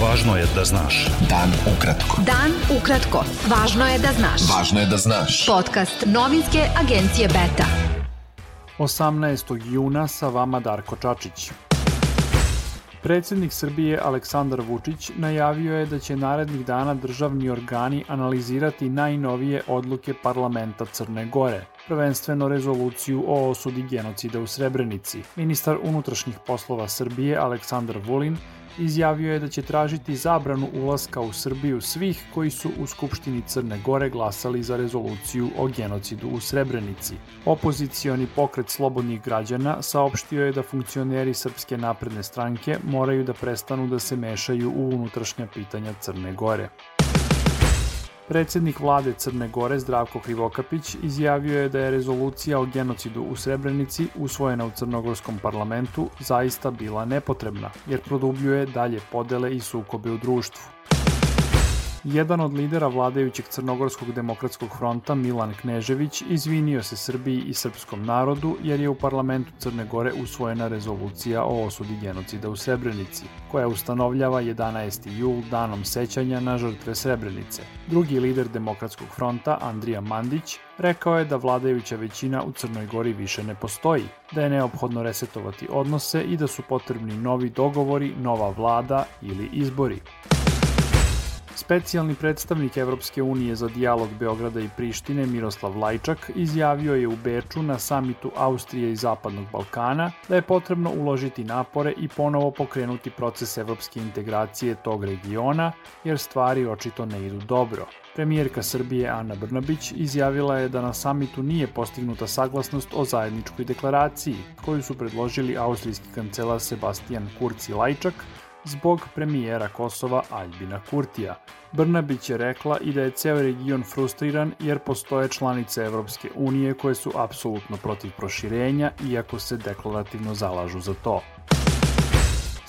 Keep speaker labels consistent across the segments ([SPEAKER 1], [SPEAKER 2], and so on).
[SPEAKER 1] Važno je da znaš.
[SPEAKER 2] Dan ukratko.
[SPEAKER 3] Dan ukratko. Važno je da znaš.
[SPEAKER 2] Važno je da znaš.
[SPEAKER 3] Podcast novinske agencije Beta.
[SPEAKER 4] 18. juna sa vama Darko Čačić. Predsednik Srbije Aleksandar Vučić najavio je da će narednih dana državni organi analizirati najnovije odluke parlamenta Crne Gore, prvenstveno rezoluciju o osudi genocida u Srebrenici. Ministar unutrašnjih poslova Srbije Aleksandar Vulin izjavio je da će tražiti zabranu ulaska u Srbiju svih koji su u Skupštini Crne Gore glasali za rezoluciju o genocidu u Srebrenici. Opozicioni pokret slobodnih građana saopštio je da funkcioneri Srpske napredne stranke moraju da prestanu da se mešaju u unutrašnja pitanja Crne Gore. Predsednik vlade Crne Gore Zdravko Krivokapić izjavio je da je rezolucija o genocidu u Srebrenici usvojena u Crnogorskom parlamentu zaista bila nepotrebna, jer produbljuje dalje podele i sukobe u društvu. Jedan od lidera vladajućeg Crnogorskog demokratskog fronta, Milan Knežević, izvinio se Srbiji i srpskom narodu jer je u parlamentu Crne Gore usvojena rezolucija o osudi genocida u Srebrenici, koja ustanovljava 11. jul danom sećanja na žrtve Srebrenice. Drugi lider demokratskog fronta, Andrija Mandić, rekao je da vladajuća većina u Crnoj Gori više ne postoji, da je neophodno resetovati odnose i da su potrebni novi dogovori, nova vlada ili izbori. Specijalni predstavnik Evropske unije za dijalog Beograda i Prištine Miroslav Lajčak izjavio je u Beču na samitu Austrije i Zapadnog Balkana da je potrebno uložiti napore i ponovo pokrenuti proces evropske integracije tog regiona, jer stvari očito ne idu dobro. Premijerka Srbije Ana Brnabić izjavila je da na samitu nije postignuta saglasnost o zajedničkoj deklaraciji, koju su predložili austrijski kancelar Sebastian Kurz i Lajčak, zbog premijera Kosova Aljbina Kurtija. Brnabić je rekla i da je ceo region frustriran jer postoje članice Evropske unije koje su apsolutno protiv proširenja iako se deklarativno zalažu za to.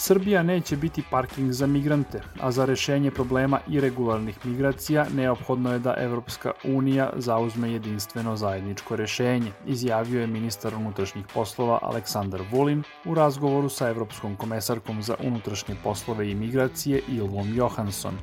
[SPEAKER 4] Srbija neće biti parking za migrante, a za rešenje problema irregularnih migracija neophodno je da Evropska unija zauzme jedinstveno zajedničko rešenje, izjavio je ministar unutrašnjih poslova Aleksandar Vulin u razgovoru sa Evropskom komesarkom za unutrašnje poslove i migracije Ilvom Johansson.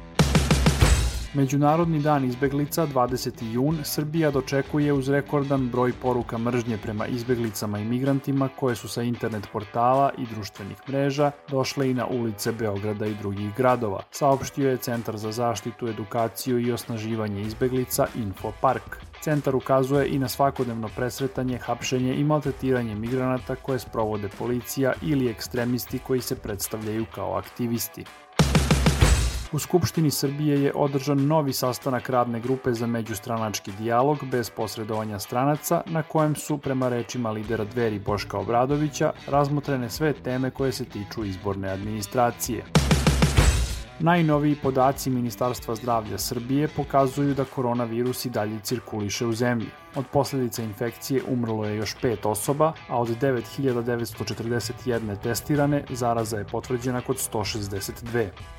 [SPEAKER 4] Međunarodni dan izbeglica 20. jun Srbija dočekuje uz rekordan broj poruka mržnje prema izbeglicama i migrantima koje su sa internet portala i društvenih mreža došle i na ulice Beograda i drugih gradova, saopštio je Centar za zaštitu, edukaciju i osnaživanje izbeglica Infopark. Centar ukazuje i na svakodnevno presretanje, hapšenje i maltretiranje migranata koje sprovode policija ili ekstremisti koji se predstavljaju kao aktivisti. U Skupštini Srbije je održan novi sastanak radne grupe za međustranački dijalog bez posredovanja stranaca, na kojem su, prema rečima lidera dveri Boška Obradovića, razmotrene sve teme koje se tiču izborne administracije. Najnoviji podaci Ministarstva zdravlja Srbije pokazuju da koronavirus i dalje cirkuliše u zemlji. Od posledica infekcije umrlo je još pet osoba, a od 9941 testirane zaraza je potvrđena kod 162.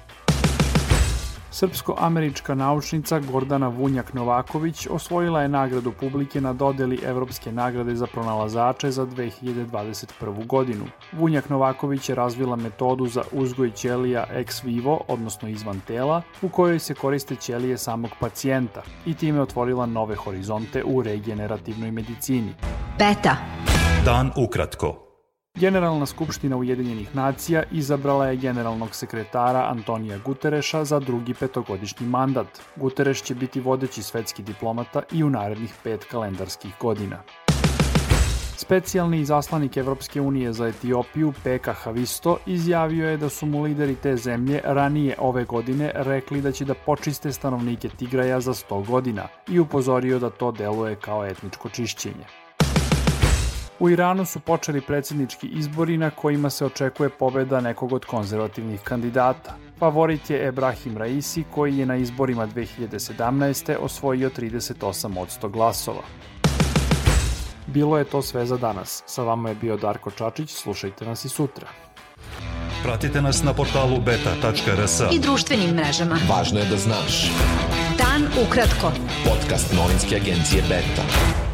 [SPEAKER 4] Srpsko-američka naučnica Gordana Vunjak-Novaković osvojila je nagradu publike na dodeli Evropske nagrade za pronalazače za 2021. godinu. Vunjak-Novaković je razvila metodu za uzgoj ćelija ex vivo, odnosno izvan tela, u kojoj se koriste ćelije samog pacijenta i time otvorila nove horizonte u regenerativnoj medicini.
[SPEAKER 3] Beta.
[SPEAKER 1] Dan ukratko.
[SPEAKER 4] Generalna skupština Ujedinjenih nacija izabrala je generalnog sekretara Antonija Gutereša za drugi petogodišnji mandat. Gutereš će biti vodeći svetski diplomata i u narednih pet kalendarskih godina. Specijalni izaslanik Evropske unije za Etiopiju Peka Havisto izjavio je da su mu lideri te zemlje ranije ove godine rekli da će da počiste stanovnike Tigraja za 100 godina i upozorio da to deluje kao etničko čišćenje. U Iranu su počeli predsjednički izbori na kojima se očekuje pobeda nekog od konzervativnih kandidata. Favorit je Ebrahim Raisi koji je na izborima 2017. osvojio 38% glasova. Bilo je to sve za danas. Sa vama je bio Darko Čačić, slušajte nas i sutra.
[SPEAKER 1] Pratite nas na portalu beta.rs
[SPEAKER 3] I društvenim mrežama.
[SPEAKER 2] Važno je da znaš.
[SPEAKER 3] Dan ukratko.
[SPEAKER 2] Podcast novinske agencije Beta.